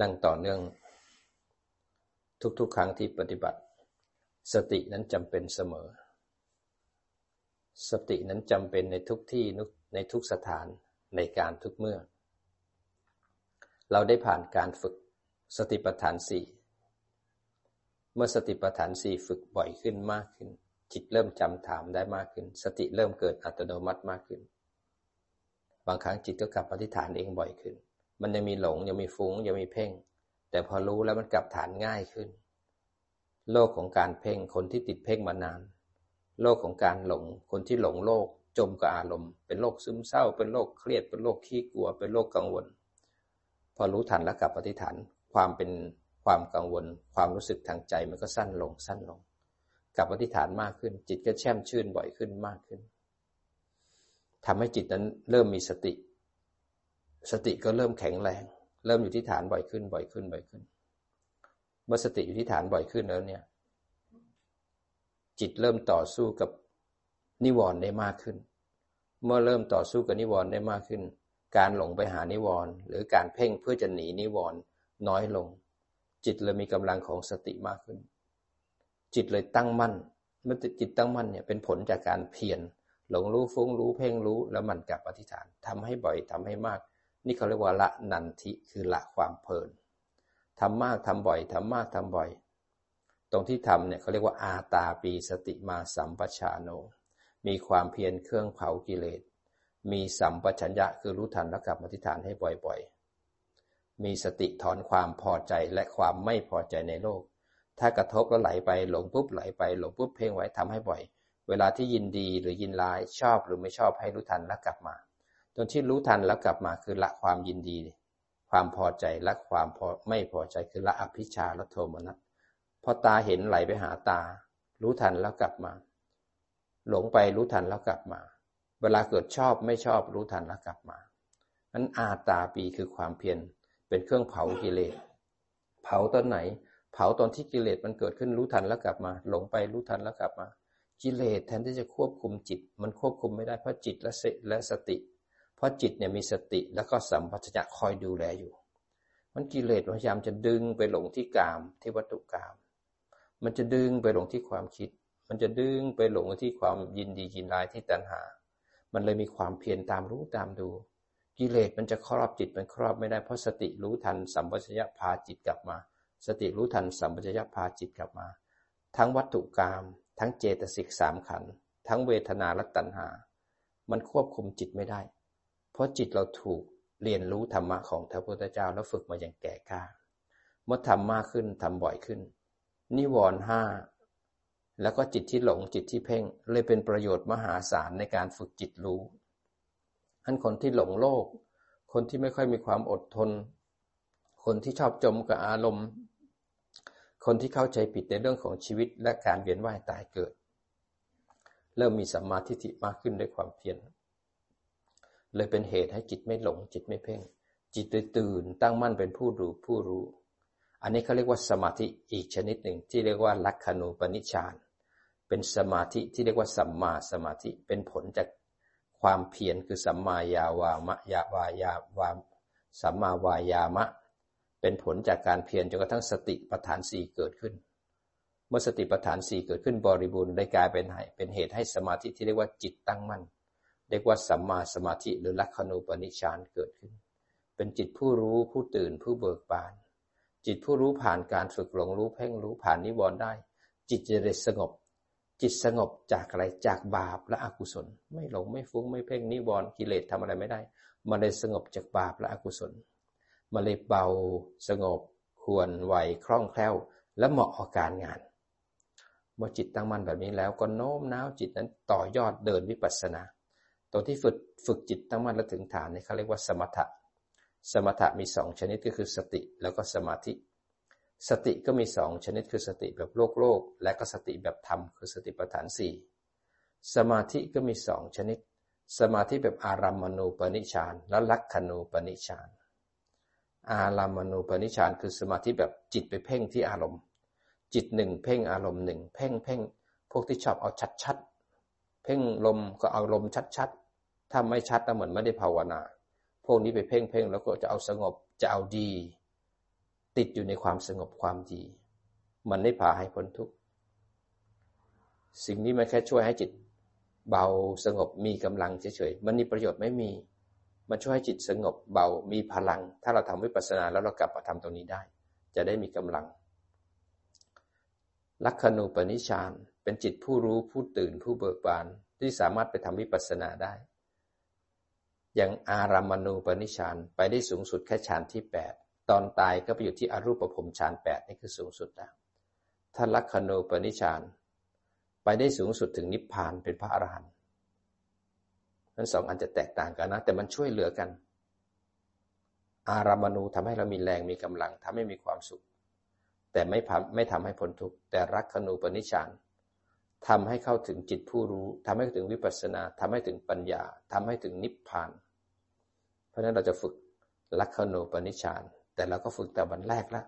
นั่งต่อเนื่อง ทุกๆ ครั้งที่ปฏิบัติ สตินั้นจำเป็นเสมอ สตินั้นจำเป็นในทุกที่ในทุกสถานในการทุกเมื่อ เราได้ผ่านการฝึกสติปัฏฐานสี่เมื่อสติปัฏฐานสี่ฝึกบ่อยขึ้นมากขึ้น จิตเริ่มจำถามได้มากขึ้น สติเริ่มเกิดอัตโนมัติมากขึ้น บางครั้งจิตก็กลับปฏิฐานเองบ่อยขึ้น มันยังมีหลงยังมีฟุ้งยังมีเพ่ง แต่พอรู้แล้วมันกลับฐานง่ายขึ้น โลกของการเพ่งคนที่ติดเพ่งมานาน โลกของการหลงคนที่หลงโลกจมกับอารมณ์ เป็นโรคซึมเศร้า เป็นโรคเครียด เป็นโรคขี้กลัว เป็นโรคกังวล พอรู้ทันแล้วกลับปฏิฐาน ความเป็นความกังวล ความรู้สึกทางใจมันก็สั้นลงสั้นลงกลับปฏิฐานมากขึ้น จิตก็แช่มชื่นบ่อยขึ้นมากขึ้นทำให้จิตนั้นเริ่มมีสติ สติก็เริ่มแข็งแรง เริ่มอยู่ที่ฐานบ่อยขึ้น บ่อยขึ้น บ่อยขึ้น เมื่อสติอยู่ที่ฐานบ่อยขึ้นแล้วเนี่ย จิตเริ่มต่อสู้กับนิวรณ์ได้มากขึ้น เมื่อเริ่มต่อสู้กับนิวรณ์ได้มากขึ้น การหลงไปหานิวรณ์หรือการเพ่งเพื่อจะหนีนิวรณ์น้อยลง จิตเลยมีกำลังของสติมากขึ้น จิตเลยตั้งมั่น เมื่อจิตตั้งมั่นเนี่ยเป็นผลจากการเพียรหลงรู้ฟุ้งรู้เพ่งรู้แล้วมันกลับอธิษฐานทำให้บ่อยทำให้มาก นี่เขาเรียกว่าละนันทิคือละความเพลินทำมากทำบ่อยทำมากทำบ่อย ตรงที่ทำเนี่ยเขาเรียกว่าอาตาปีสติมาสัมปชาโน มีความเพียรเครื่องเผากิเลส มีสัมปชัญญะคือรู้ทันและกลับมาทิฏฐานให้บ่อยๆ มีสติถอนความพอใจและความไม่พอใจในโลก ถ้ากระทบแล้วไหลไปหลงปุ๊บไหลไปหลงปุ๊บเพ่งไว้ทำให้บ่อย เวลาที่ยินดีหรือยินร้ายชอบหรือไม่ชอบให้รู้ทันแล้วกลับมา จนที่รู้ทันแล้วกลับมาคือละความยินดี ความพอใจละความพอไม่พอใจคือละอภิชาละโทมนัสพอตาเห็นไหลไปหาตา รู้ทันแล้วกลับมา หลงไปรู้ทันแล้วกลับมา เวลาเกิดชอบไม่ชอบรู้ทันแล้วกลับมานั้นอาตาปีคือความเพียรเป็นเครื่องเผากิเลส เผาตอนไหน เผาตอนที่กิเลสมันเกิดขึ้นรู้ทันแล้วกลับมา หลงไปรู้ทันแล้วกลับมา กิเลสแทนที่จะควบคุมจิต มันควบคุมไม่ได้เพราะจิตและและสติ เพราะจิตเนี่ยมีสติแล้วก็สัมปชัญญะคอยดูแลอยู่ มันกิเลสพยายามจะดึงไปหลงที่กามที่วัตถุกาม มันจะดึงไปหลงที่ความคิด มันจะดึงไปหลงที่ความยินดียินร้ายที่ตัณหา มันเลยมีความเพียรตามรู้ตามดู กิเลสมันจะครอบจิตมันครอบไม่ได้เพราะสติรู้ทันสัมปชัญญะพาจิตกลับมา สติรู้ทันสัมปชัญญะพาจิตกลับมา ทั้งวัตถุกรรมทั้งเจตสิกสามขันทั้งเวทนาและตัณหา มันควบคุมจิตไม่ได้ ราะจิตเราถูกเรียนรู้ธรรมะของพระพุทธเจ้าแล้วฝึกมาอย่างแก่กล้า เมื่อทำมากขึ้นทำบ่อยขึ้น นิวรณ์ห้าแล้วก็จิตที่หลงจิตที่เพ่ง เลยเป็นประโยชน์มหาศาลในการฝึกจิตรู้ท่านคนที่หลงโลก คนที่ไม่ค่อยมีความอดทน คนที่ชอบจมกับอารมณ์ คนที่เข้าใจผิดในเรื่องของชีวิตและการเวียนว่ายตายเกิด เริ่มมีสัมมาทิฏฐิมากขึ้นด้วยความเพียร เลยเป็นเหตุให้จิตไม่หลง จิตไม่เพ่ง จิตเลยตื่นตั้งมั่นเป็นผู้รู้ผู้รู้ อันนี้เขาเรียกว่าสมาธิอีกชนิดหนึ่งที่เรียกว่าลักขณูปนิชานเป็นสมาธิที่เรียกว่าสัมมาสมาธิเป็นผลจากความเพียรคือสัมมายาวามะยาวายาวามสัมมาวายามะ เป็นผลจากการเพียรจนกระทั่งสติปัฏฐานสี่เกิดขึ้น เมื่อสติปัฏฐานสี่เกิดขึ้นบริบูรณ์ได้กลายเป็นเป็นเหตุให้สมาธิที่เรียกว่าจิตตั้งมั่น เรียกว่าสัมมาสมาธิหรือลักขณูปนิชานเกิดขึ้น เป็นจิตผู้รู้ผู้ตื่นผู้เบิกบาน จิตผู้รู้ผ่านการฝึกหลงรู้เพ่งรู้ผ่านนิวรณ์ได้ จิตจะได้สงบ จิตสงบจากอะไรจากบาปและอกุศล ไม่หลงไม่ฟุ้งไม่เพ่งนิวรณ์กิเลสทำอะไรไม่ได้มาเลยสงบจากบาปและอกุศลมาเลยเบาสงบควรไหวคล่องแคล่ว และเหมาะกับการงานเมื่อจิตตั้งมั่นแบบนี้แล้วก็โน้มน้าวจิตนั้นต่อยอดเดินวิปัสสนา ตรงที่ฝึกฝึกจิตตั้งมั่นและถึงฐานนี่เขาเรียกว่าสมถะ สมถะมีสองชนิดก็คือสติแล้วก็สมาธิ สติก็มีสองชนิดคือสติแบบโลกโลก และก็สติแบบธรรมคือสติปัฏฐานสี่สมาธิก็มีสองชนิด สมาธิแบบอารัมมณูปนิชานและลักขณูปนิชาน อารัมมณูปนิชานคือสมาธิแบบจิตไปเพ่งที่อารมณ์ จิตหนึ่งเพ่งอารมณ์หนึ่งเพ่งเพ่งพวกที่ชอบเอาชัดชัดเพ่งลมก็เอาลมชัดชัด ถ้าไม่ชัดก็เหมือนไม่ได้ภาวนา พวกนี้ไปเพ่งเพ่งแล้วก็จะเอาสงบจะเอาดี ติดอยู่ในความสงบความดี มันไม่พาให้พ้นทุกข์สิ่งนี้มันแค่ช่วยให้จิตเบาสงบมีกำลังเฉยๆมันมีประโยชน์ไม่มี มันช่วยให้จิตสงบเบามีพลัง ถ้าเราทำวิปัสสนาแล้วเรากลับมาทำตรงนี้ได้ จะได้มีกำลัง ลักขณูปนิชานเป็นจิตผู้รู้ผู้ตื่นผู้เบิกบานที่สามารถไปทำวิปัสสนาได้ ย่างอารามณูปนิชานไปได้สูงสุดแค่ฌานที่แปดตอนตายก็ไปอยู่ที่อรูปภพฌานแปดนี่คือสูงสุดแล้วถ้าลักขณูปนิชานไปได้สูงสุดถึงนิพพานเป็นพระอรหันต์ทั้งสองอันจะแตกต่างกันนะ แต่มันช่วยเหลือกัน อารามณูทำให้เรามีแรงมีกำลังทำให้มีความสุข แต่ไม่ไม่ทำให้พ้นทุกข์แต่รักขณูปนิชาน ทำให้เข้าถึงจิตผู้รู้ทำให้ถึงวิปัสสนาทำให้ถึงปัญญาทำให้ถึงนิพพาน เพราะฉะนั้นเราจะฝึกลักขณูปนิชาน แต่เราก็ฝึกแต่วันแรกละ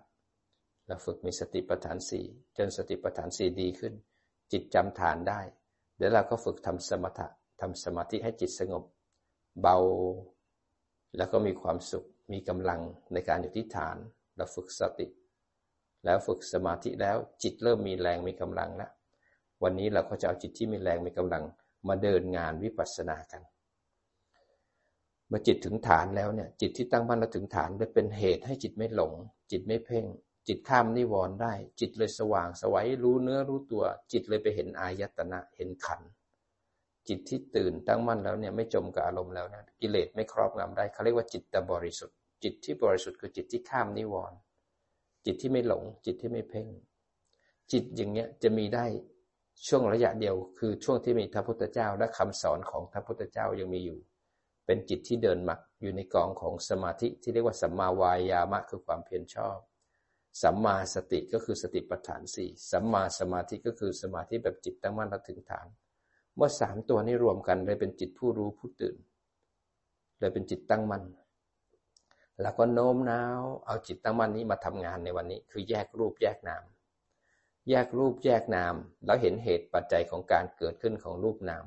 เราฝึกมีสติปัฏฐานสี่จนสติปัฏฐานสี่ดีขึ้น จิตจำฐานได้ เดี๋ยวเราก็ฝึกทำสมถะทำสมาธิให้จิตสงบ เบา แล้วก็มีความสุข มีกำลังในการอยู่ที่ฐาน เราฝึกสติ แล้วฝึกสมาธิแล้วจิตเริ่มมีแรงมีกำลังแล้ว วันนี้เราก็จะเอาจิตที่มีแรงมีกำลังมาเดินงานวิปัสสนากัน เมื่อจิตถึงฐานแล้วเนี่ยจิตที่ตั้งมั่นแล้วถึงฐานเลยเป็นเหตุให้จิตไม่หลง จิตไม่เพ่ง จิตข้ามนิวรณ์ได้ จิตเลยสว่างสวัยรู้เนื้อรู้ตัว จิตเลยไปเห็นอายตนะเห็นขัน จิตที่ตื่นตั้งมั่นแล้วเนี่ยไม่จมกับอารมณ์แล้วนะกิเลสไม่ครอบงำได้เขาเรียกว่าจิตตบริสุทธิ์ จิตที่บริสุทธิ์คือจิตที่ข้ามนิวรณ์จิตที่ไม่หลง จิตที่ไม่เพ่ง จิตอย่างเงี้ยจะมีได้ ช่วงระยะเดียวคือช่วงที่มีพระพุทธเจ้าและคำสอนของพระพุทธเจ้ายังมีอยู่ เป็นจิตที่เดินมักอยู่ในกองของสมาธิที่เรียกว่าสัมมาวายามะคือความเพียรชอบ สัมมาสติก็คือสติปัฏฐานสี่สัมมาสมาธิก็คือสมาธิแบบจิตตั้งมั่นถึงฐาน เมื่อสามตัวนี้รวมกันเลยเป็นจิตผู้รู้ผู้ตื่น เลยเป็นจิตตั้งมั่นแล้วก็โน้มน้าวเอาจิตตั้งมั่นนี้มาทำงานในวันนี้ คือแยกรูปแยกนาม แยกรูปแยกนาม แล้วเห็นเหตุปัจจัยของการเกิดขึ้นของรูปนาม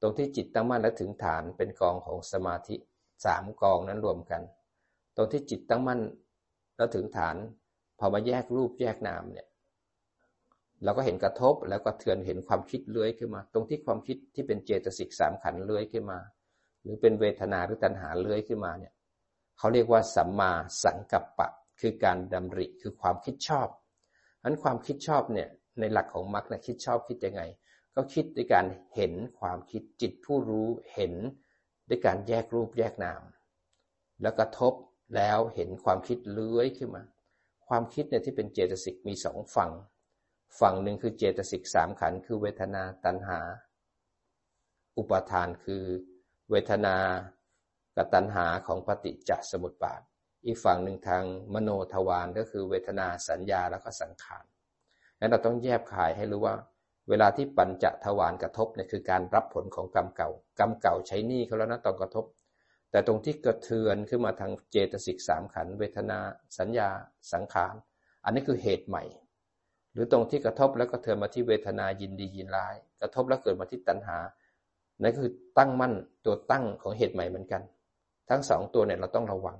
ตรงที่จิตตั้งมั่นและถึงฐานเป็นกองของสมาธิสามกองนั้นรวมกัน ตรงที่จิตตั้งมั่นแล้วถึงฐานพอมาแยกรูปแยกนามเนี่ยเราก็เห็นกระทบแล้วก็เทือนเห็นความคิดเลื้อยขึ้นมา ตรงที่ความคิดที่เป็นเจตสิกสามขันเลื้อยขึ้นมา หรือเป็นเวทนาหรือตัณหาเลื้อยขึ้นมาเนี่ยเขาเรียกว่าสัมมาสังกัปปะ คือการดำริคือความคิดชอบ อันความคิดชอบเนี่ยในหลักของมรรคนะคิดชอบคิดยังไง ก็คิดด้วยการเห็นความคิดจิตผู้รู้เห็นด้วยการแยกรูปแยกนาม แล้วกระทบแล้วเห็นความคิดเลื้อยขึ้นมา ความคิดเนี่ยที่เป็นเจตสิกมีสองฝั่ง ฝั่งหนึ่งคือเจตสิกสามขันคือเวทนาตัณหา อุปทานคือเวทนากับตัณหาของปฏิจจสมุปบาท อีกฝั่งหนึ่งทางมโนทวารก็คือเวทนาสัญญาแล้วก็สังขารนั้นเราต้องแยบขายให้รู้ว่า เวลาที่ปัญจทวารกระทบเนี่ยคือการรับผลของกรรมเก่ากรรมเก่าใช้หนี้เขาแล้วนะตอนกระทบ แต่ตรงที่กระเทือนขึ้นมาทางเจตสิกสามขันเวทนา สัญญา สังขาร อันนี้คือเหตุใหม่ หรือตรงที่กระทบแล้วก็เทือนมาที่เวทนายินดียินร้าย กระทบแล้วเกิดมาที่ตัณหานั่นคือตั้งมั่นตัวตั้งของเหตุใหม่เหมือนกัน ทั้งสองตัวเนี่ยเราต้องระวัง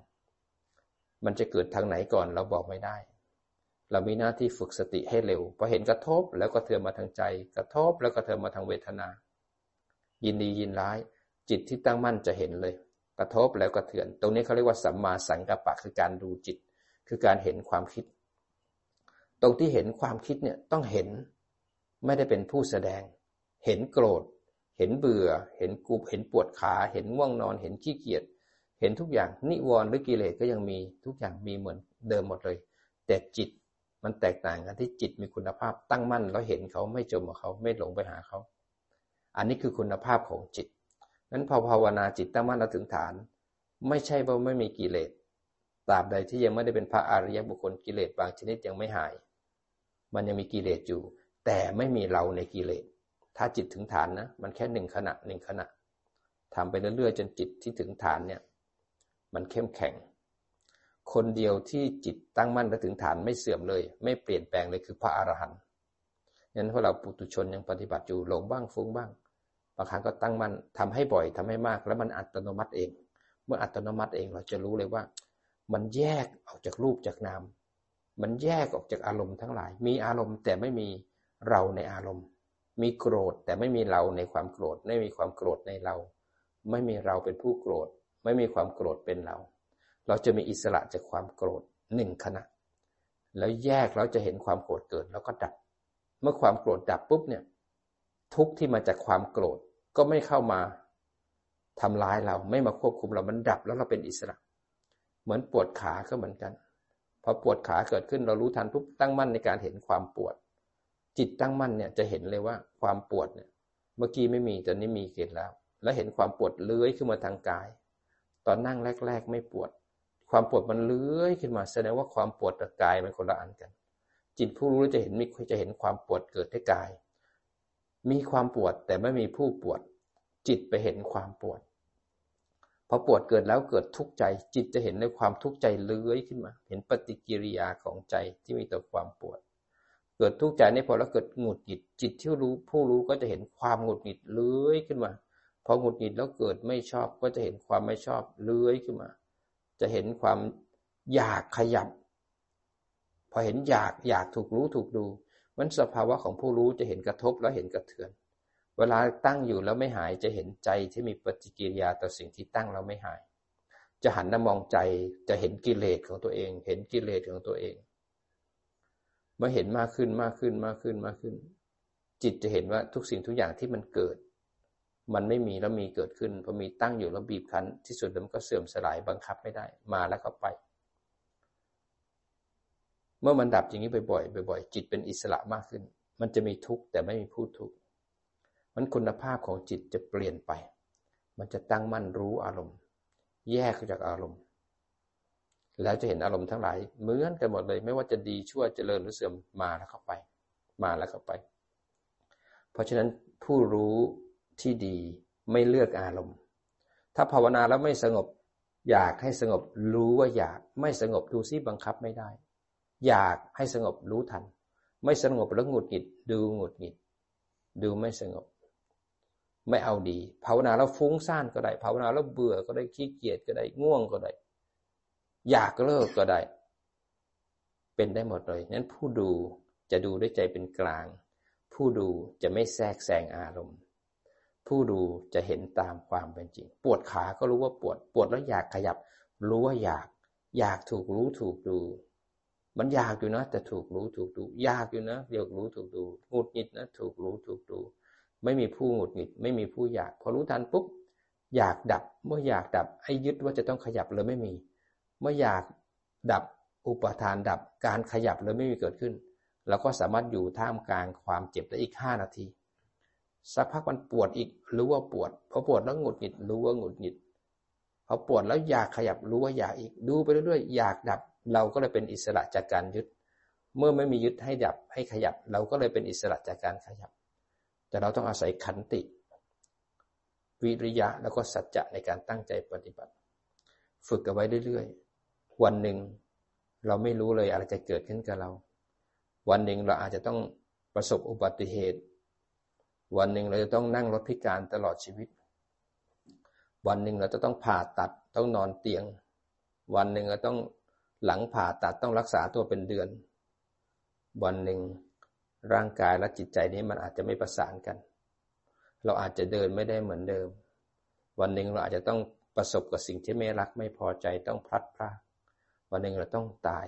มันจะเกิดทางไหนก่อนเราบอกไม่ได้ เรามีหน้าที่ฝึกสติให้เร็วพอเห็นกระทบแล้วก็เทือนมาทางใจ กระทบแล้วก็เทือนมาทางเวทนา ยินดียินร้าย จิตที่ตั้งมั่นจะเห็นเลย กระทบแล้วก็เทือน ตรงนี้เขาเรียกว่าสัมมาสังกัปปะคือการดูจิต คือการเห็นความคิด ตรงที่เห็นความคิดเนี่ยต้องเห็นไม่ได้เป็นผู้แสดง เห็นโกรธ เห็นเบื่อ เห็นกุบเห็นปวดขา เห็นง่วงนอน เห็นขี้เกียจ เห็นทุกอย่างนิวรณ์หรือกิเลสก็ยังมีทุกอย่างมีเหมือนเดิมหมดเลย แต่จิตมันแตกต่างกันที่จิตมีคุณภาพตั้งมั่นแล้วเห็นเขาไม่จมกับเขาไม่หลงไปหาเขา อันนี้คือคุณภาพของจิตนั้นพอภาวนาจิตตั้งมั่นแล้วถึงฐาน ไม่ใช่ว่าไม่มีกิเลสตราบใดที่ยังไม่ได้เป็นพระอริยบุคคลกิเลสบางชนิดยังไม่หาย มันยังมีกิเลสอยู่ แต่ไม่มีเราในกิเลส ถ้าจิตถึงฐานนะ มันแค่หนึ่งขณะหนึ่งขณะทำไปเรื่อยๆจนจิตที่ถึงฐานเนี่ย มันเข้มแข็ง คนเดียวที่จิตตั้งมั่นและถึงฐานไม่เสื่อมเลย ไม่เปลี่ยนแปลงเลยคือพระอรหันต์นั้นพวกเราปุตุชนยังปฏิบัติอยู่หลงบ้างฟุ้งบ้างบางครั้งก็ตั้งมั่นทำให้บ่อยทำให้มาก แล้วมันอัตโนมัติเอง เมื่ออัตโนมัติเองเราจะรู้เลยว่า มันแยกออกจากรูปจากนามมันแยกออกจากอารมณ์ทั้งหลาย มีอารมณ์แต่ไม่มีเราในอารมณ์ มีโกรธแต่ไม่มีเราในความโกรธ ไม่มีความโกรธในเรา ไม่มีเราเป็นผู้โกรธ ไม่มีความโกรธเป็นเรา เราจะมีอิสระจากความโกรธหนึ่งขณะ แล้วแยกเราจะเห็นความโกรธเกิดแล้วก็ดับ เมื่อความโกรธดับปุ๊บเนี่ย ทุกที่มาจากความโกรธก็ไม่เข้ามาทำร้ายเราไม่มาควบคุมเรา มันดับแล้วเราเป็นอิสระ เหมือนปวดขาก็เหมือนกัน พอปวดขาเกิดขึ้นเรารู้ทันปุ๊บตั้งมั่นในการเห็นความปวด จิตตั้งมั่นเนี่ยจะเห็นเลยว่าความปวดเนี่ย เมื่อกี้ไม่มีตอนนี้มีเกิดแล้ว แล้วเห็นความปวดเลื้อยขึ้นมาทางกาย ตอนนั่งแรก ๆ ไม่ปวด ความปวดมันเลื้อยขึ้นมา แสดงว่าความปวดกับกายมันคนละอันกัน จิตผู้รู้จะเห็นมีจะเห็นความปวดเกิดที่กาย มีความปวดแต่ไม่มีผู้ปวด จิตไปเห็นความปวดพอปวดเกิดแล้วเกิดทุกข์ใจ จิตจะเห็นในความทุกข์ใจเลื้อยขึ้นมา เห็นปฏิกิริยาของใจที่มีต่อความปวด เกิดทุกข์ใจนี่พอแล้วเกิดหงุดหงิด จิตที่รู้ผู้รู้ก็จะเห็นความหงุดหงิดเลื้อยขึ้นมา พอหงุดหงิดแล้วเกิดไม่ชอบก็จะเห็นความไม่ชอบเลื้อยขึ้นมา จะเห็นความอยากขยับ พอเห็นอยากอยากถูกรู้ถูกดู มันสภาวะของผู้รู้จะเห็นกระทบแล้วเห็นกระเทือน เวลาตั้งอยู่แล้วไม่หายจะเห็นใจที่มีปฏิกิริยาต่อสิ่งที่ตั้งแล้วไม่หาย จะหันมามองใจจะเห็นกิเลสของตัวเอง เห็นกิเลสของตัวเองเมื่อเห็นมากขึ้นมากขึ้นมากขึ้นมากขึ้น จิตจะเห็นว่าทุกสิ่งทุกอย่างที่มันเกิด มันไม่มีแล้วมีเกิดขึ้นพอมีตั้งอยู่แล้วบีบคั้น ที่สุดมันก็เสื่อมสลายบังคับไม่ได้ มาแล้วก็ไป เมื่อมันดับอย่างนี้บ่อยๆบ่อยๆจิตเป็นอิสระมากขึ้น มันจะมีทุกข์แต่ไม่มีผู้ทุกข์มันคุณภาพของจิตจะเปลี่ยนไป มันจะตั้งมั่นรู้อารมณ์ แยกจากอารมณ์ แล้วจะเห็นอารมณ์ทั้งหลายเหมือนกันหมดเลย ไม่ว่าจะดีชั่วเจริญหรือเสื่อมมาแล้วเข้าไป มาแล้วเข้าไป เพราะฉะนั้นผู้รู้ ที่ดีไม่เลือกอารมณ์ ถ้าภาวนาแล้วไม่สงบ อยากให้สงบรู้ว่าอยากไม่สงบดูซิบังคับไม่ได้ อยากให้สงบรู้ทัน ไม่สงบแล้วหงุดหงิดดูหงุดหงิด ดูไม่สงบ ไม่เอาดี ภาวนาแล้วฟุ้งซ่านก็ได้ภาวนาแล้วเบื่อก็ได้ขี้เกียจก็ได้ง่วงก็ได้ อยากเลิกก็ได้ เป็นได้หมดเลยนั้นผู้ดูจะดูด้วยใจเป็นกลาง ผู้ดูจะไม่แทรกแซงอารมณ์ ผู้ดูจะเห็นตามความเป็นจริง ปวดขาก็รู้ว่าปวด ปวดแล้วอยากขยับ รู้ว่าอยาก อยากถูกรู้ถูกดู มันอยากอยู่นะ แต่ถูกรู้ถูกดู อยากอยู่นะเรียกรู้ถูกดูหงุดหงิดนะถูกรู้ถูกดู ไม่มีผู้หงุดหงิด ไม่มีผู้อยาก พอรู้ทันปุ๊บ อยากดับ เมื่ออยากดับ ไอ้ยึดว่าจะต้องขยับเลยไม่มี เมื่ออยากดับ อุปทานดับ การขยับเลยไม่มีเกิดขึ้น เราก็สามารถอยู่ท่ามกลางความเจ็บได้อีกห้านาที สักพักมันปวดอีกรู้ว่าปวดพอปวดแล้วหงุดหงิดรู้ว่าหงุดหงิดพอปวดแล้วอยากขยับรู้ว่าอยากอีก ดูไปเรื่อยๆอยากดับ เราก็เลยเป็นอิสระจากการยึด เมื่อไม่มียึดให้ดับให้ขยับ เราก็เลยเป็นอิสระจากการขยับ แต่เราต้องอาศัยขันติ วิริยะแล้วก็สัจจะในการตั้งใจปฏิบัติ ฝึกกันไว้เรื่อยๆ วันหนึ่งเราไม่รู้เลยอะไรจะเกิดขึ้นกับเรา วันหนึ่งเราอาจจะต้องประสบอุบัติเหตุ วันหนึ่งเราจะต้องนั่งรถพิการตลอดชีวิต วันหนึ่งเราจะต้องผ่าตัดต้องนอนเตียง วันหนึ่งเราต้องหลังผ่าตัดต้องรักษาตัวเป็นเดือน วันหนึ่งร่างกายและจิตใจนี้มันอาจจะไม่ประสานกัน เราอาจจะเดินไม่ได้เหมือนเดิม วันหนึ่งเราอาจจะต้องประสบกับสิ่งที่ไม่รักไม่พอใจต้องพลัดพราก วันหนึ่งเราต้องตาย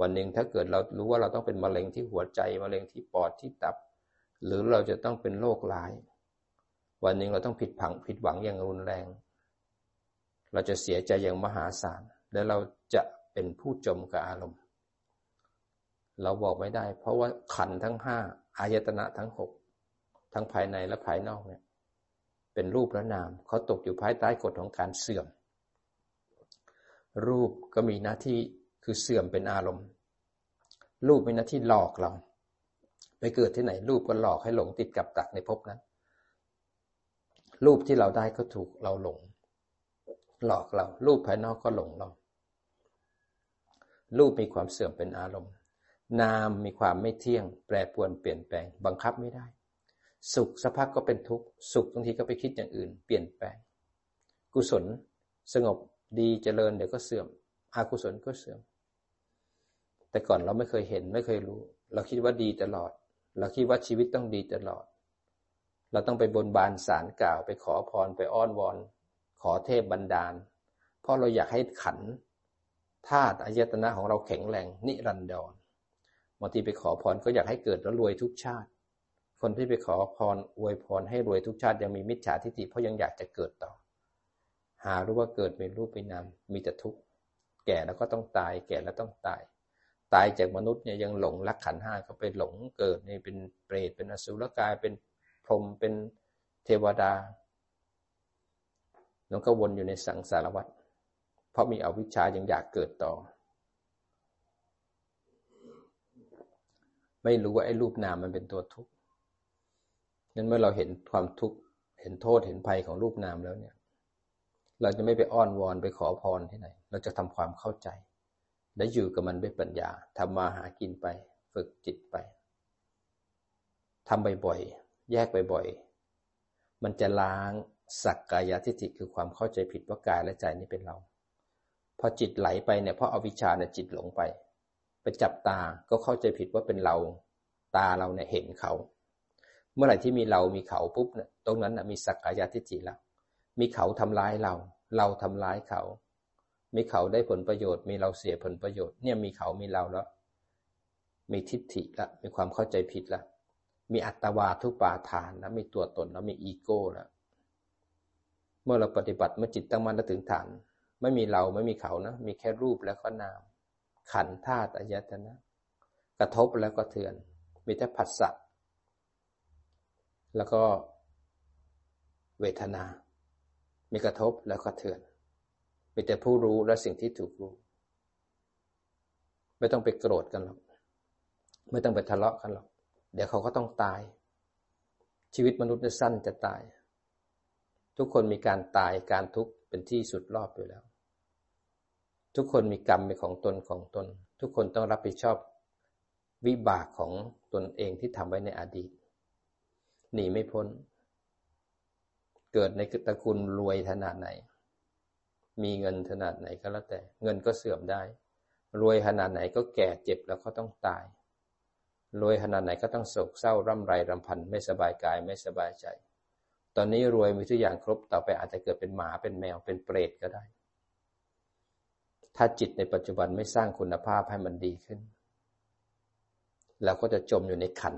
วันหนึ่งถ้าเกิดเรารู้ว่าเราต้องเป็นมะเร็งที่หัวใจมะเร็งที่ปอดที่ตับ หรือเราจะต้องเป็นโรคร้าย วันหนึ่งเราต้องผิดผังผิดหวังอย่างรุนแรง เราจะเสียใจอย่างมหาศาล และเราจะเป็นผู้จมกับอารมณ์ เราบอกไม่ได้ เพราะว่าขันทั้งห้าอายตนะทั้งหกทั้งภายในและภายนอกเนี่ย เป็นรูปและนามเขาตกอยู่ภายใต้กฎของการเสื่อม รูปก็มีหน้าที่คือเสื่อมเป็นอารมณ์ รูปมีหน้าที่หลอกเรา ไปเกิดที่ไหนรูปก็หลอกให้หลงติดกับตักในภพนั้น รูปที่เราได้ก็ถูกเราหลง หลอกเรา รูปภายนอกก็หลงเรา รูปมีความเสื่อมเป็นอารมณ์ นามมีความไม่เที่ยง แปรปรวนเปลี่ยนแปลง บังคับไม่ได้ สุขสักพักก็เป็นทุกข์ สุขบางทีก็ไปคิดอย่างอื่น เปลี่ยนแปลง กุศล สงบดีเจริญเดี๋ยวก็เสื่อมอกุศลก็เสื่อม แต่ก่อนเราไม่เคยเห็นไม่เคยรู้ เราคิดว่าดีตลอด เราคิดว่าชีวิตต้องดีตลอด เราต้องไปบนบานสารกล่าวไปขอพรไปอ้อนวอน ขอเทพบันดาล เพราะเราอยากให้ขันธาตุอายตนะของเราแข็งแรงนิรันดรบางทีไปขอพรก็อยากให้เกิดแล้วรวยทุกชาติ คนที่ไปขอพรอวยพรให้รวยทุกชาติยังมีมิจฉาทิฏฐิเพราะยังอยากจะเกิดต่อ หารู้ว่าเกิดเป็นรูปเป็นนามมีแต่ทุกข์แก่แล้วก็ต้องตาย แก่แล้วต้องตาย ตายจากมนุษย์เนี่ยยังหลงรักขันห้าก็ไปหลงเกิดในเป็นเปรตเป็นอสุรกายเป็นพรหมเป็นเทวดาแล้วก็วนอยู่ในสังสารวัฏเพราะมีอวิชชายังอยากเกิดต่อ ไม่รู้ว่าไอ้รูปนามมันเป็นตัวทุกข์นั้นเมื่อเราเห็นความทุกข์เห็นโทษเห็นภัยของรูปนามแล้วเนี่ย เราจะไม่ไปอ้อนวอนไปขอพรที่ไหน เราจะทำความเข้าใจ และอยู่กับมันด้วยปัญญาทำมาหากินไป ฝึกจิตไปทำบ่อยๆ แยกบ่อยๆ มันจะล้างสักกายทิฏฐิคือความเข้าใจผิดว่ากายและใจนี้เป็นเรา พอจิตไหลไปเนี่ยเพราะอาวิชชาเนี่ยจิตหลงไป ไปจับตาก็เข้าใจผิดว่าเป็นเรา ตาเราเนี่ยเห็นเขา เมื่อไหร่ที่มีเรามีเขาปุ๊บเนี่ยตรงนั้นนะมีสักกายทิฏฐิแล้ว มีเขาทำร้ายเรา เราทำร้ายเขา มีเขาได้ผลประโยชน์ มีเราเสียผลประโยชน์เนี่ยมีเขามีเราแล้ว มีทิฏฐิละมีความเข้าใจผิดละมีอัตวาทุปาทานแล้วมีตัวตนแล้วมีอีโก้แล้วเมื่อเราปฏิบัติเมื่อจิตตั้งมั่นถึงฐาน ไม่มีเราไม่มีเขานะ มีแค่รูปแล้วก็นาม ขันธาตุอายตนะ กระทบแล้วก็เถือน มีแต่ผัสสะแล้วก็เวทนา มีกระทบแล้วก็เถือน มีแต่ผู้รู้และสิ่งที่ถูกรู้ ไม่ต้องไปโกรธกันหรอก ไม่ต้องไปทะเลาะกันหรอก เดี๋ยวเขาก็ต้องตาย ชีวิตมนุษย์จะสั้นจะตาย ทุกคนมีการตายการทุกข์เป็นที่สุดรอบอยู่แล้ว ทุกคนมีกรรมเป็นของตนของตน ทุกคนต้องรับผิดชอบวิบากของตนเองที่ทำไว้ในอดีต หนีไม่พ้น เกิดในตระกูลรวยขนาดไหน มีเงินขนาดไหนก็แล้วแต่ เงินก็เสื่อมได้ รวยขนาดไหนก็แก่เจ็บแล้วก็ต้องตาย รวยขนาดไหนก็ต้องโศกเศร้าร่ำไรรำพันไม่สบายกายไม่สบายใจ ตอนนี้รวยมีทุกอย่างครบต่อไปอาจจะเกิดเป็นหมาเป็นแมวเป็นเปรตก็ได้ ถ้าจิตในปัจจุบันไม่สร้างคุณภาพให้มันดีขึ้นเราก็จะจมอยู่ในขัน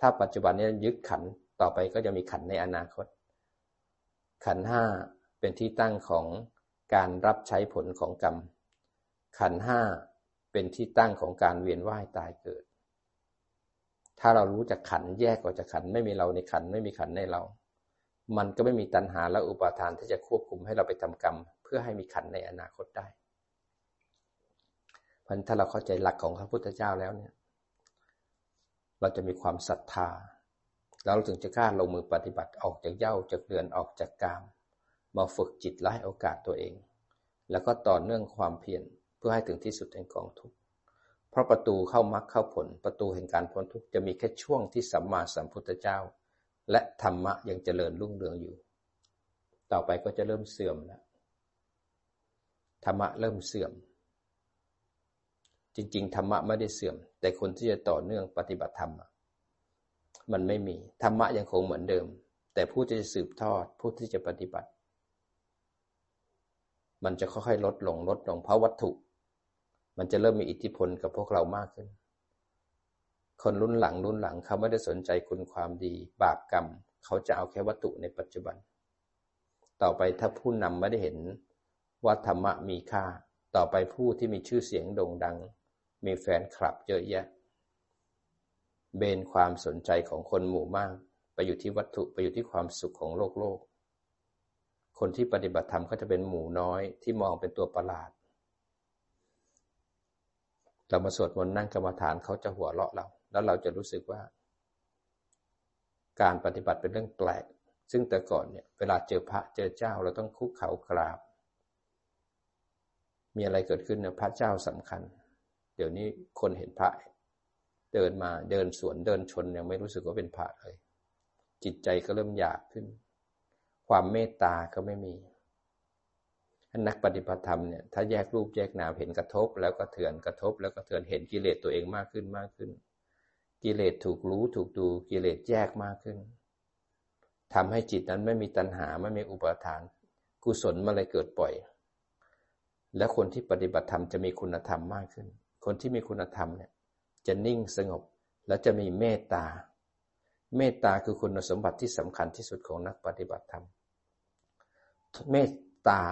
ถ้าปัจจุบันนี้ยึดขันต่อไปก็จะมีขันในอนาคต ขันห้าเป็นที่ตั้งของ การรับใช้ผลของกรรม ขันห้าเป็นที่ตั้งของการเวียนว่ายตายเกิด ถ้าเรารู้จักขันแยกออกจากขันไม่มีเราในขันไม่มีขันในเรา มันก็ไม่มีตัณหาและอุปาทานที่จะควบคุมให้เราไปทำกรรม เพื่อให้มีขันในอนาคตได้เพราะถ้าเราเข้าใจหลักของพระพุทธเจ้าแล้วเนี่ย เราจะมีความศรัทธา แล้วเราถึงจะกล้าลงมือปฏิบัติออกจากเย้าจากเดือนออกจากกาม มาฝึกจิตและให้โอกาสตัวเอง แล้วก็ต่อเนื่องความเพียรเพื่อให้ถึงที่สุดแห่งกองทุกข์เพราะประตูเข้ามรรคเข้าผลประตูแห่งการพ้นทุกข์จะมีแค่ช่วงที่สัมมาสัมพุทธเจ้า และธรรมะยังเจริญรุ่งเรืองอยู่ ต่อไปก็จะเริ่มเสื่อมแล้วธรรมะเริ่มเสื่อม จริงๆธรรมะไม่ได้เสื่อม แต่คนที่จะต่อเนื่องปฏิบัติธรรมมันไม่มีธรรมะยังคงเหมือนเดิม แต่ผู้ที่จะสืบทอดผู้ที่จะปฏิบัติ มันจะค่อยๆลดลงลดลงเพราะวัตถุ มันจะเริ่มมีอิทธิพลกับพวกเรามากขึ้น คนรุ่นหลังรุ่นหลังเขาไม่ได้สนใจคุณความดี บาปกรรม เขาจะเอาแค่วัตถุในปัจจุบัน ต่อไปถ้าผู้นำไม่ได้เห็นว่าธรรมะมีค่า ต่อไปผู้ที่มีชื่อเสียงโด่งดัง มีแฟนคลับเยอะแยะ เบนความสนใจของคนหมู่มาก ไปอยู่ที่วัตถุไปอยู่ที่ความสุขของโลกโลก คนที่ปฏิบัติธรรมก็จะเป็นหมู่น้อยที่มองเป็นตัวประหลาด เรามาสวดมนต์นั่งกรรมฐานเขาจะหัวเราะเรา แล้วเราจะรู้สึกว่า การปฏิบัติเป็นเรื่องแปลก ซึ่งแต่ก่อนเนี่ยเวลาเจอพระเจอเจ้าเราต้องคุกเข่ากราบ มีอะไรเกิดขึ้นเนี่ยพระเจ้าสำคัญ เดี๋ยวนี้คนเห็นพระ เดินมาเดินสวนเดินชนยังไม่รู้สึกว่าเป็นพระเลย จิตใจก็เริ่มหยาบขึ้น ความเมตตาก็ไม่มีนักปฏิบัติธรรมเนี่ยถ้าแยกรูปแยกนามเห็นกระทบ แล้วก็เถื่อนกระทบ แล้วก็เถื่อนเห็นกิเลสตัวเองมากขึ้นมากขึ้น กิเลสถูกรู้ถูกดูกิเลสแยกมากขึ้นทำให้จิตนั้นไม่มีตัณหาไม่มีอุปทาน กุศลมาเลยเกิดปล่อย และคนที่ปฏิบัติธรรมจะมีคุณธรรมมากขึ้น คนที่มีคุณธรรมเนี่ยจะนิ่งสงบและจะมีเมตตา เมตตาคือคุณสมบัติที่สำคัญที่สุดของนักปฏิบัติธรรม เมตตา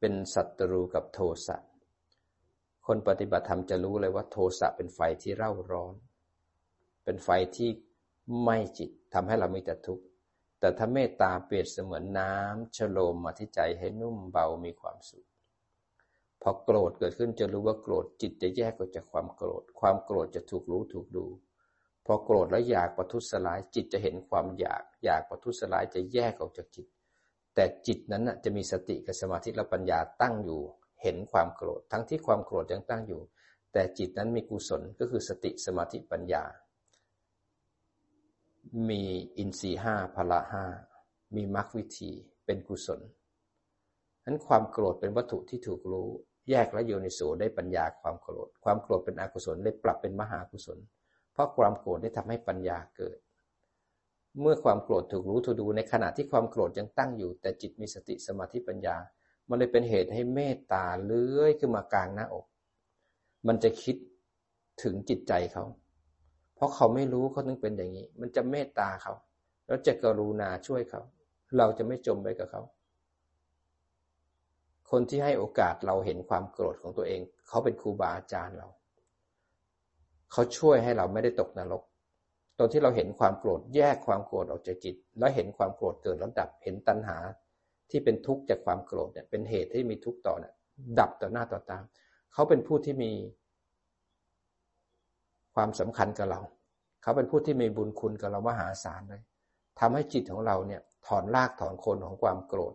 เป็นศัตรูกับโทสะ คนปฏิบัติธรรมจะรู้เลยว่าโทสะเป็นไฟที่เร่าร้อน เป็นไฟที่ไหม้จิตทำให้เรามีแต่ทุกข์ แต่ถ้าเมตตาเปรียบเสมือนน้ำชโลมมาที่ใจให้นุ่มเบามีความสุข พอโกรธเกิดขึ้นจะรู้ว่าโกรธจิตจะแยกออกจากความโกรธ ความโกรธจะถูกรู้ถูกดูพอโกรธแล้วอยากประทุษร้ายจิตจะเห็นความอยาก อยากประทุษร้ายจะแยกออกจากจิต แต่จิตนั้นจะมีสติกับสมาธิและปัญญาตั้งอยู่ เห็นความโกรธ ทั้งที่ความโกรธยังตั้งอยู่ แต่จิตนั้นมีกุศลก็คือสติสมาธิปัญญา มีอินทรีห้าพละห้ามีมรรควิธีเป็นกุศลนั้นความโกรธเป็นวัตถุที่ถูกรู้ แยกและโยนิโสได้ปัญญาความโกรธ ความโกรธเป็นอกุศลเลยปรับเป็นมหากุศล เพราะความโกรธได้ทำให้ปัญญาเกิด เมื่อความโกรธถูกรู้ถูกดูในขณะที่ความโกรธยังตั้งอยู่ แต่จิตมีสติสมาธิปัญญา มันเลยเป็นเหตุให้เมตตาเลื้อยขึ้นมากลางหน้าอก มันจะคิดถึงจิตใจเขา เพราะเขาไม่รู้เขาต้องเป็นอย่างนี้ มันจะเมตตาเขา แล้วจะกรุณาช่วยเขา เราจะไม่จมไปกับเขา คนที่ให้โอกาสเราเห็นความโกรธของตัวเอง เขาเป็นครูบาอาจารย์เรา เขาช่วยให้เราไม่ได้ตกนรก ตอนที่เราเห็นความโกรธแยกความโกรธออกจากจิต แล้วเห็นความโกรธเกิดแล้วดับเห็นตัณหาที่เป็นทุกข์จากความโกรธเนี่ยเป็นเหตุที่มีทุกข์ต่อเนี่ยดับต่อหน้าต่อตาเขาเป็นผู้ที่มีความสำคัญกับเรา เขาเป็นผู้ที่มีบุญคุณกับเรามหาศาลเลยทำให้จิตของเราเนี่ยถอนรากถอนโคนของความโกรธ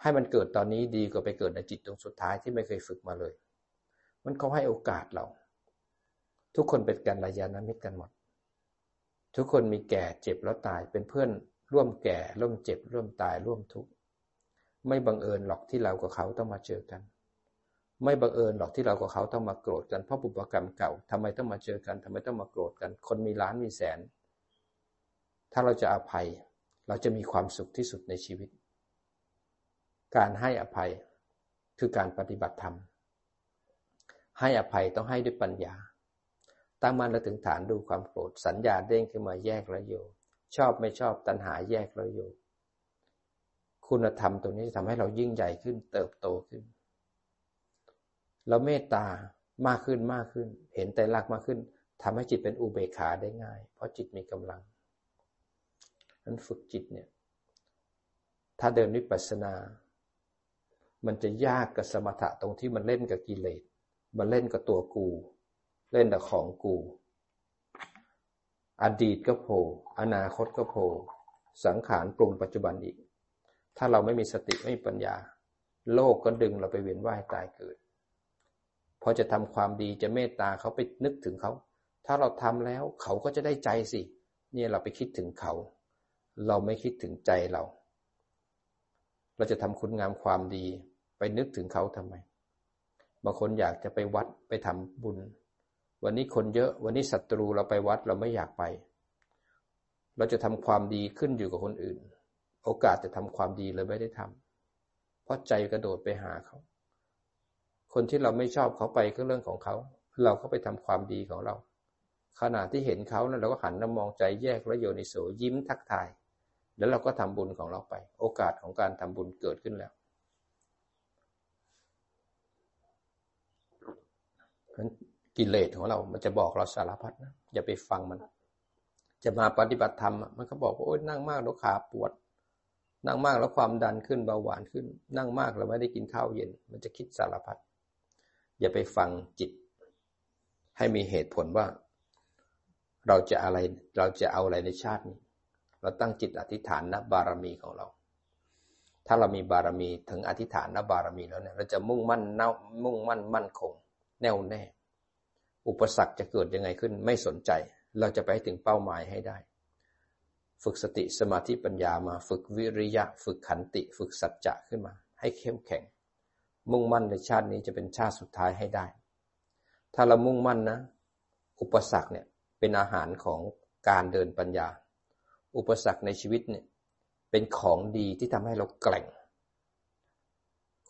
ให้มันเกิดตอนนี้ดีกว่าไปเกิดในจิตตรงสุดท้ายที่ไม่เคยฝึกมาเลย มันเขาให้โอกาสเรา ทุกคนเป็นกันระยะนมิตรกันหมด ทุกคนมีแก่เจ็บแล้วตายเป็นเพื่อนร่วมแก่ร่วมเจ็บ ร่วมตายร่วมทุกข์ไม่บังเอิญหรอกที่เรากับเขาต้องมาเจอกัน ไม่บังเอิญหรอกที่เรากับเขาต้องมาโกรธกันเพราะบุพกรรมเก่าทำไมต้องมาเจอกันทำไมต้องมาโกรธกัน คนมีล้านมีแสน ถ้าเราจะอภัย เราจะมีความสุขที่สุดในชีวิต การให้อภัยคือการปฏิบัติธรรมให้อภัยต้องให้ด้วยปัญญา ตั้งมั่นแล้วถึงฐานดูความโกรธสัญญาเด้งขึ้นมาแยกแล้วโยชอบไม่ชอบตัณหาแยกแล้วโยคุณธรรมตรงนี้ทำให้เรายิ่งใหญ่ขึ้น เติบโตขึ้น เราเมตตามากขึ้นมากขึ้น เห็นแต่ลักมากขึ้นทำให้จิตเป็นอุเบกขาได้ง่าย เพราะจิตมีกำลังนั้นฝึกจิตเนี่ย ถ้าเดินวิปัสสนา มันจะยากกับสมถะตรงที่มันเล่นกับกิเลส มันเล่นกับตัวกู เล่นแต่ของกู อดีตก็โผล่อนาคตก็โผล่สังขารปรุงปัจจุบันอีก ถ้าเราไม่มีสติไม่มีปัญญา โลกก็ดึงเราไปเวียนว่ายตายเกิด พอจะทำความดีจะเมตตาเขาไปนึกถึงเขา ถ้าเราทำแล้วเขาก็จะได้ใจสิ เนี่ยเราไปคิดถึงเขา เราไม่คิดถึงใจเรา เราจะทำคุณงามความดีไปนึกถึงเขาทำไม บางคนอยากจะไปวัดไปทำบุญ วันนี้คนเยอะ วันนี้ศัตรูเราไปวัดเราไม่อยากไป เราจะทำความดีขึ้นอยู่กับคนอื่น โอกาสจะทำความดีเลยไม่ได้ทำเพราะใจกระโดดไปหาเขา คนที่เราไม่ชอบเขาไปก็เรื่องของเขา เราก็ไปทำความดีของเรา ขณะที่เห็นเขานั้นเราก็หันมามองใจแยกและโยนิโสยิ้มทักทาย แล้วเราก็ทำบุญของเราไป โอกาสของการทำบุญเกิดขึ้นแล้ว กิเลสของเรา มันจะบอกเราสารพัดนะอย่าไปฟังมัน จะมาปฏิบัติธรรมมันก็บอกว่าโอ๊ยนั่งมากแล้วขาปวด นั่งมากแล้วความดันขึ้นเบาหวานขึ้น นั่งมากแล้วไม่ได้กินข้าวเย็น มันจะคิดสารพัดอย่าไปฟังจิต ให้มีเหตุผลว่า เราจะอะไรเราจะเอาอะไรในชาตินี้ เราตั้งจิตอธิษฐานนับารมีของเราถ้าเรามีบารมีถึงอธิษฐานนับบารมีแล้วเนี่ยเราจะมุ่งมั่นเน่ามุ่งมั่นมั่นคง แน่วแน่ อุปสรรคจะเกิดยังไงขึ้นไม่สนใจ เราจะไปถึงเป้าหมายให้ได้ ฝึกสติสมาธิปัญญามาฝึกวิริยะ ฝึกขันติ ฝึกสัจจะขึ้นมา ให้เข้มแข็ง มุ่งมั่นในชาตินี้จะเป็นชาติสุดท้ายให้ได้ ถ้าเรามุ่งมั่นนะ อุปสรรคเนี่ยเป็นอาหารของการเดินปัญญา อุปสรรคในชีวิตเนี่ยเป็นของดีที่ทำให้เราแกร่ง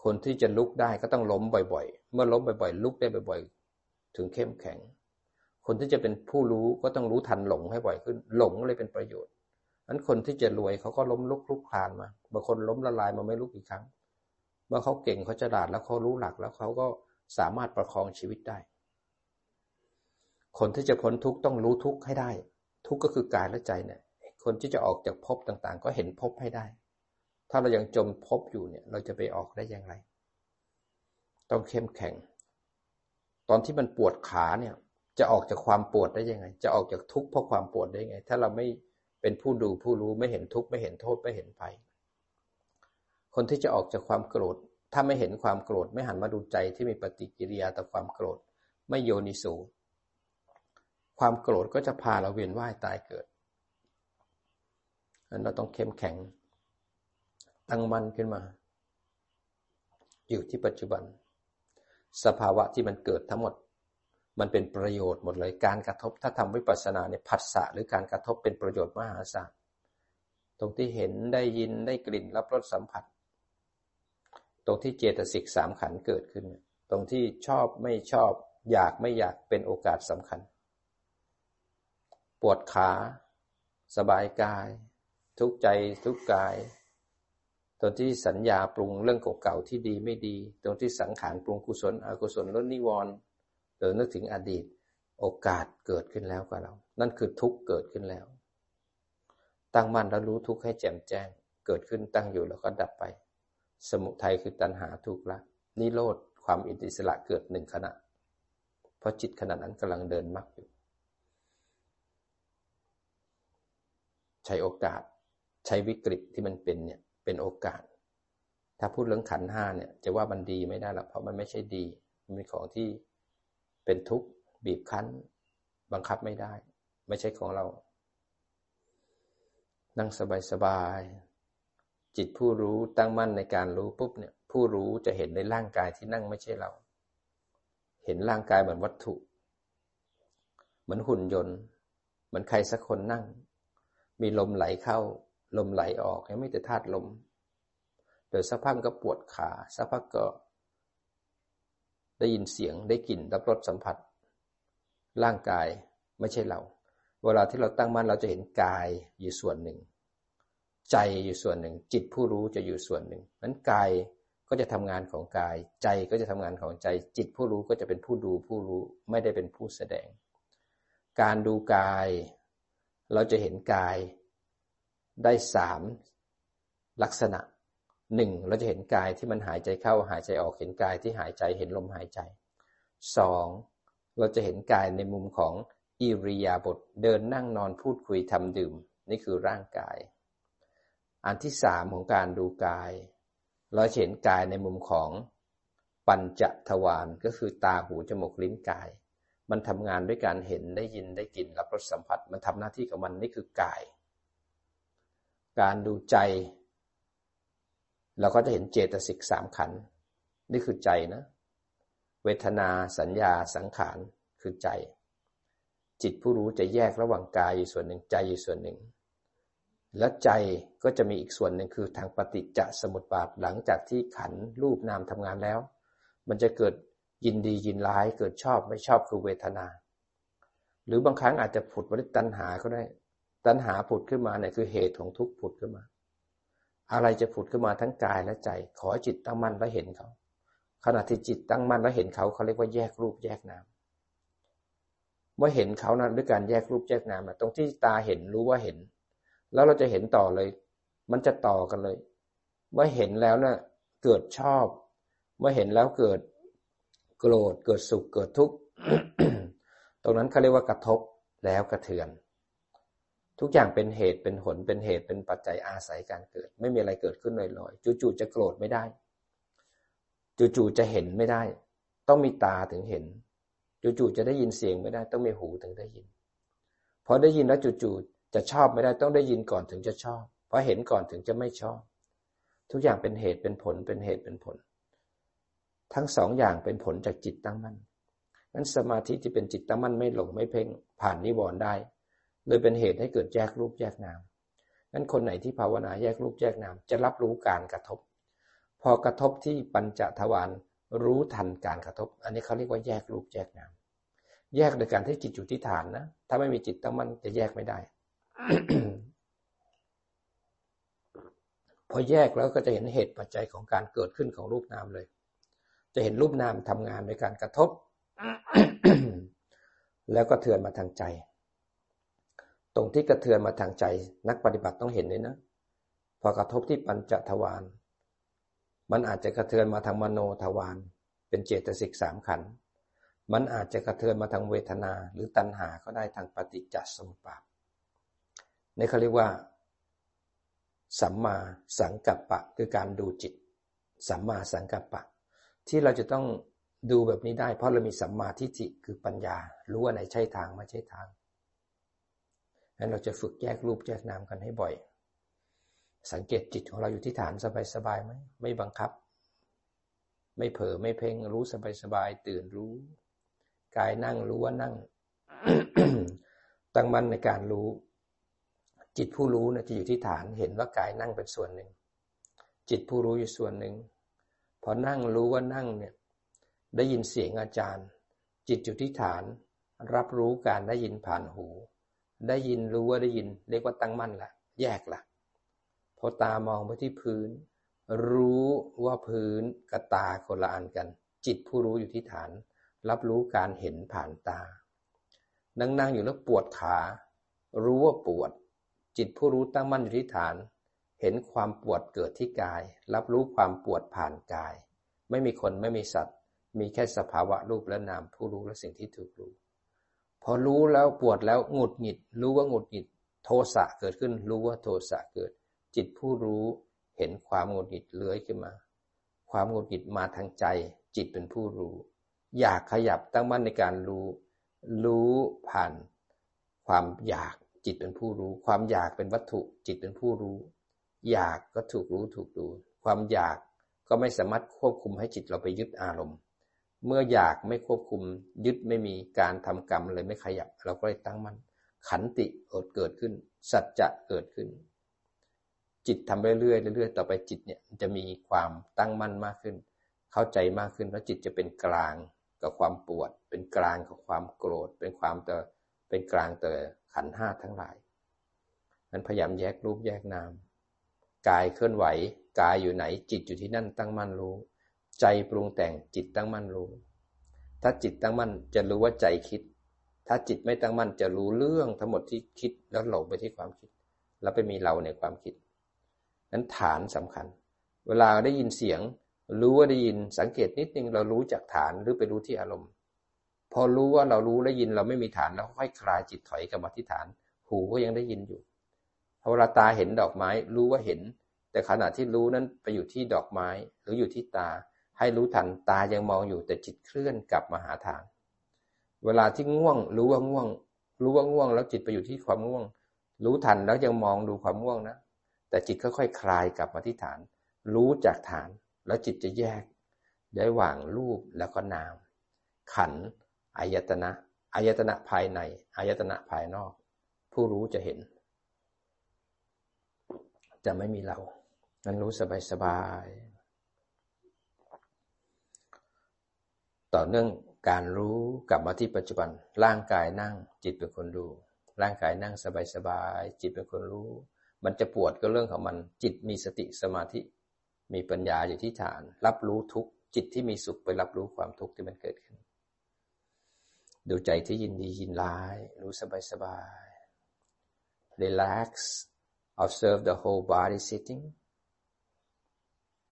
คนที่จะลุกได้ก็ต้องล้มบ่อย ๆ เมื่อล้มบ่อย ๆ ลุกได้บ่อย ๆ ถึงเข้มแข็ง คนที่จะเป็นผู้รู้ก็ต้องรู้ทันหลงให้บ่อยขึ้น หลงเลยเป็นประโยชน์นั้นคนที่จะรวยเขาก็ล้มลุกลุกคลานมาบางคนล้มละลายมาไม่ลุกอีกครั้งเมื่อเขาเก่งเขาจะดาดแล้วเขารู้หลักแล้วเขาก็สามารถประคองชีวิตได้ คนที่จะพ้นทุกข์ต้องรู้ทุกข์ให้ได้ ทุกข์ก็คือกายและใจเนี่ยคนที่จะออกจากภพต่างๆ ก็เห็นภพให้ได้ ถ้าเรายังจมภพอยู่เนี่ย เราจะไปออกได้อย่างไร ต้องเข้มแข็ง ตอนที่มันปวดขาเนี่ย จะออกจากความปวดได้ยังไง จะออกจากทุกข์เพราะความปวดได้ยังไง ถ้าเราไม่เป็นผู้ดูผู้รู้ไม่เห็นทุกข์ไม่เห็นโทษไม่เห็นภัย คนที่จะออกจากความโกรธ ถ้าไม่เห็นความโกรธ ไม่หันมาดูใจที่มีปฏิกิริยาต่อความโกรธ ไม่โยนิสูความโกรธก็จะพาเราเวียนว่ายตายเกิดนั้นเราต้องเข้มแข็ง ตั้งมั่นขึ้นมา อยู่ที่ปัจจุบัน สภาวะที่มันเกิดทั้งหมด มันเป็นประโยชน์หมดเลยการกระทบถ้าทำวิปัสสนาเนี่ยผัสสะหรือการกระทบเป็นประโยชน์มหาศาลตรงที่เห็นได้ยินได้กลิ่นรับรสสัมผัส ตรงที่เจตสิกสามขันเกิดขึ้น ตรงที่ชอบไม่ชอบ อยากไม่อยากเป็นโอกาสสำคัญ ปวดขา สบายกาย ทุกใจทุกกาย ตรงที่สัญญาปรุงเรื่องเก่าๆที่ดีไม่ดีตรงที่สังขารปรุงกุศลอกุศลลดนิวรณ์เดินนึกถึงอดีต โอกาสเกิดขึ้นแล้วกับเรา นั่นคือทุกเกิดขึ้นแล้ว ตั้งมั่นแล้วรู้ทุกให้แจ่มแจ้ง เกิดขึ้นตั้งอยู่แล้วก็ดับไป สมุทัยคือตัณหาทุกข์ละนิโรธความอิสระเกิดหนึ่งขณะ เพราะจิตขณะนั้นกำลังเดินมรรคอยู่ ใช้โอกาสใช้วิกฤตที่มันเป็นเนี่ย เป็นโอกาส ถ้าพูดเรื่องขันห้าเนี่ยจะว่ามันดีไม่ได้หรอกเพราะมันไม่ใช่ดี มันเป็นของที่เป็นทุกข์บีบคั้น บังคับไม่ได้ ไม่ใช่ของเรา นั่งสบายๆจิตผู้รู้ตั้งมั่นในการรู้ปุ๊บเนี่ยผู้รู้จะเห็นในร่างกายที่นั่งไม่ใช่เรา เห็นร่างกายเหมือนวัตถุ เหมือนหุ่นยนต์ เหมือนใครสักคนนั่ง มีลมไหลเข้า ลมไหลออกยังไม่แต่ธาตุลม เดี๋ยวสักพักก็ปวดขาสักพักก็ ได้ยินเสียงได้กลิ่นรับรสสัมผัส ร่างกายไม่ใช่เรา เวลาที่เราตั้งมั่นเราจะเห็นกายอยู่ส่วนหนึ่ง ใจอยู่ส่วนหนึ่ง จิตผู้รู้จะอยู่ส่วนหนึ่งนั้นกายก็จะทำงานของกาย ใจก็จะทำงานของใจ จิตผู้รู้ก็จะเป็นผู้ดูผู้รู้ไม่ได้เป็นผู้แสดง การดูกาย เราจะเห็นกาย ได้สามลักษณะหนึ่งเราจะเห็นกายที่มันหายใจเข้าหายใจออกเห็นกายที่หายใจเห็นลมหายใจสองเราจะเห็นกายในมุมของอิริยาบถเดินนั่งนอนพูดคุยทำดื่ม นี่คือร่างกาย อันที่สามของการดูกาย เราเห็นกายในมุมของปัญจทวารก็คือตาหูจมูกลิ้นกาย มันทำงานด้วยการเห็นได้ยินได้กลิ่นรับรสสัมผัส มันทำหน้าที่ของมันนี่คือกาย การดูใจ เราก็จะเห็นเจตสิกสามขัน นี่คือใจนะ เวทนาสัญญาสังขารคือใจ จิตผู้รู้จะแยกระหว่างกายอยู่ส่วนหนึ่งใจอยู่ส่วนหนึ่ง และใจก็จะมีอีกส่วนหนึ่งคือทางปฏิจจสมุปบาทหลังจากที่ขันรูปนามทำงานแล้ว มันจะเกิดยินดียินร้ายเกิดชอบไม่ชอบคือเวทนา หรือบางครั้งอาจจะผุดวิตัณหาก็ได้ ตัณหาผุดขึ้นมาเนี่ยคือเหตุของทุกข์ผุดขึ้นมา อะไรจะผุดขึ้นมาทั้งกายและใจ ขอจิตตั้งมั่นแล้วเห็นเขา ขณะที่จิตตั้งมั่นแล้วเห็นเขาเขาเรียกว่าแยกรูปแยกนามเมื่อเห็นเขานะด้วยการแยกรูปแยกนามนะตรงที่ตาเห็นรู้ว่าเห็น แล้วเราจะเห็นต่อเลย มันจะต่อกันเลย เมื่อเห็นแล้วนะ่ะเกิดชอบ เมื่อเห็นแล้วเกิดโกรธเกิดสุขเกิดทุกข์ตรงนั้นเขาเรียกว่ากระทบแล้วกระเทือน ทุกอย่างเป็นเหตุเป็นผลเป็นเหตุเป็นปัจจัยอาศัยการเกิด ไม่มีอะไรเกิดขึ้นลอยๆจู่ๆจะโกรธไม่ได้ จู่ๆจะเห็นไม่ได้ ต้องมีตาถึงเห็น จู่ๆจะได้ยินเสียงไม่ได้ ต้องมีหูถึงได้ยินพอได้ยินแล้วจู่ๆจะชอบไม่ได้ต้องได้ยินก่อนถึงจะชอบพราะเห็นก่อนถึงจะไม่ชอบ ทุกอย่างเป็นเหตุเป็นผลเป็นเหตุเป็นผล ทั้งสองอย่างเป็นผลจากจิตตั้งมั่นนั้นสมาธิที่เป็นจิตตั้งมั่นไม่หลงไม่เพ่งผ่านนิวรณ์ได้ เลยเป็นเหตุให้เกิดแยกรูปแยกนามนั้นคนไหนที่ภาวนาแยกรูปแยกนามจะรับรู้การกระทบ พอกระทบที่ปัญจทวารรู้ทันการกระทบ อันนี้เขาเรียกว่าแยกรูปแยกนาม แยกโดยการที่จิตอยู่ที่ฐานนะ ถ้าไม่มีจิตตั้งมั่นจะแยกไม่ได้ พอแยกแล้วก็จะเห็นเหตุปัจจัยของการเกิดขึ้นของรูปนามเลย จะเห็นรูปนามทำงานในการกระทบ แล้วก็เทือนมาทางใจ ตรงที่กระเทือนมาทางใจ นักปฏิบัติต้องเห็นเลยนะ พอกระทบที่ปัญจทวาร มันอาจจะกระเทือนมาทางมโนทวาร เป็นเจตสิกสามขัน มันอาจจะกระเทือนมาทางเวทนาหรือตัณหาก็ได้ทางปฏิจจสมุปบาทในเขาเรียกว่า สัมมาสังกัปปะคือการดูจิต สัมมาสังกัปปะ ที่เราจะต้องดูแบบนี้ได้ เพราะเรามีสัมมาทิฏฐิคือปัญญา รู้ว่าไหนใช่ทางไม่ใช่ทาง นั้นเราจะฝึกแยกรูปแยกนามกันให้บ่อย สังเกตจิตของเราอยู่ที่ฐานสบายๆไหมไม่บังคับ ไม่เผลอไม่เพ่งรู้สบายๆตื่นรู้ กายนั่งรู้ว่านั่ง ตั้งมั่นในการรู้ จิตผู้รู้นี่ยจะอยู่ที่ฐานเห็นว่ากายนั่งเป็นส่วนหนึ่ง จิตผู้รู้อยู่ส่วนหนึ่งพอนั่งรู้ว่านั่งเนี่ยได้ยินเสียงอาจารย์ จิตอยู่ที่ฐาน รับรู้การได้ยินผ่านหู ได้ยินรู้ว่าได้ยิน เรียกว่าตั้งมั่นละแยกละพอตามองไปที่พื้น รู้ว่าพื้นกับตาคนละอันกัน จิตผู้รู้อยู่ที่ฐาน รับรู้การเห็นผ่านตา นั่งนั่งอยู่แล้วปวดขา รู้ว่าปวด จิตผู้รู้ตั้งมั่นอยู่ที่ฐาน เห็นความปวดเกิดที่กาย รับรู้ความปวดผ่านกาย ไม่มีคนไม่มีสัตว์ มีแค่สภาวะรูปและนามผู้รู้และสิ่งที่ถูกรู้ อรู้แล้วปวดแล้วหงุดหงิด รู้ว่าหงุดหงิด โทสะเกิดขึ้น รู้ว่าโทสะเกิด จิตผู้รู้เห็นความหงุดหงิดเลื้อยขึ้นมา ความหงุดหงิดมาทางใจ จิตเป็นผู้รู้ อยากขยับตั้งมั่นในการรู้ รู้ผ่าน ความอยากจิตเป็นผู้รู้ ความอยากเป็นวัตถุจิตเป็นผู้รู้ อยากก็ถูกรู้ถูกดู ความอยากก็ไม่สามารถควบคุมให้จิตเราไปยึดอารมณ์ เมื่ออยากไม่ควบคุมยึดไม่มีการทำกรรมเลยไม่ขยับ เราก็เลยตั้งมั่นขันติอดเกิดขึ้น สัจจะเกิดขึ้น จิตทำเรื่อยๆเรื่อยๆต่อไปจิตเนี่ยจะมีความตั้งมั่นมากขึ้น เข้าใจมากขึ้นแล้วจิตจะเป็นกลางกับความปวด เป็นกลางกับความโกรธ เป็นความเตอเป็นกลางเตอขันห้าทั้งหลายนั้นพยายามแยกรูปแยกนามกายเคลื่อนไหวกายอยู่ไหนจิตอยู่ที่นั่นตั้งมั่นรู้ ใจปรุงแต่งจิตตั้งมั่นรู้ ถ้าจิตตั้งมั่นจะรู้ว่าใจคิด ถ้าจิตไม่ตั้งมั่นจะรู้เรื่องทั้งหมดที่คิดแล้วหลงไปที่ความคิด แล้วไปมีเราในความคิด นั้นฐานสำคัญ เวลาได้ยินเสียง รู้ว่าได้ยินสังเกตนิดนึงเรารู้จากฐานหรือไปรู้ที่อารมณ์ พอรู้ว่าเรารู้ได้ยินเราไม่มีฐานแล้วค่อยคลายจิตถอยกลับมาที่ฐาน หูก็ยังได้ยินอยู่พอเวลาตาเห็นดอกไม้ รู้ว่าเห็น แต่ขณะที่รู้นั้นไปอยู่ที่ดอกไม้หรืออยู่ที่ตา ให้รู้ทันตายังมองอยู่แต่จิตเคลื่อนกลับมาหาฐานเวลาที่ง่วง รู้ว่าง่วง รู้ว่าง่วง แล้วจิตไปอยู่ที่ความง่วง รู้ทันแล้วยังมองดูความง่วงนะ แต่จิตค่อยๆคลายกลับมาที่ฐาน รู้จากฐาน แล้วจิตจะแยกได้หว่างรูปแล้วก็นาม ขันอายตนะอายตนะภายในอายตนะภายนอก ผู้รู้จะเห็น จะไม่มีเรานั้นรู้สบายสบาย ต่อเนื่องการรู้กลับมาที่ปัจจุบัน ร่างกายนั่ง จิตเป็นคนดู ร่างกายนั่งสบายสบายจิตเป็นคนรู้ มันจะปวดก็เรื่องของมัน จิตมีสติสมาธิ มีปัญญาอยู่ที่ฐาน รับรู้ทุกจิตที่มีสุขไปรับรู้ความทุกข์ที่มันเกิดขึ้น ดูใจที่ยินดียินร้าย รู้สบายสบาย relax observe the whole body sitting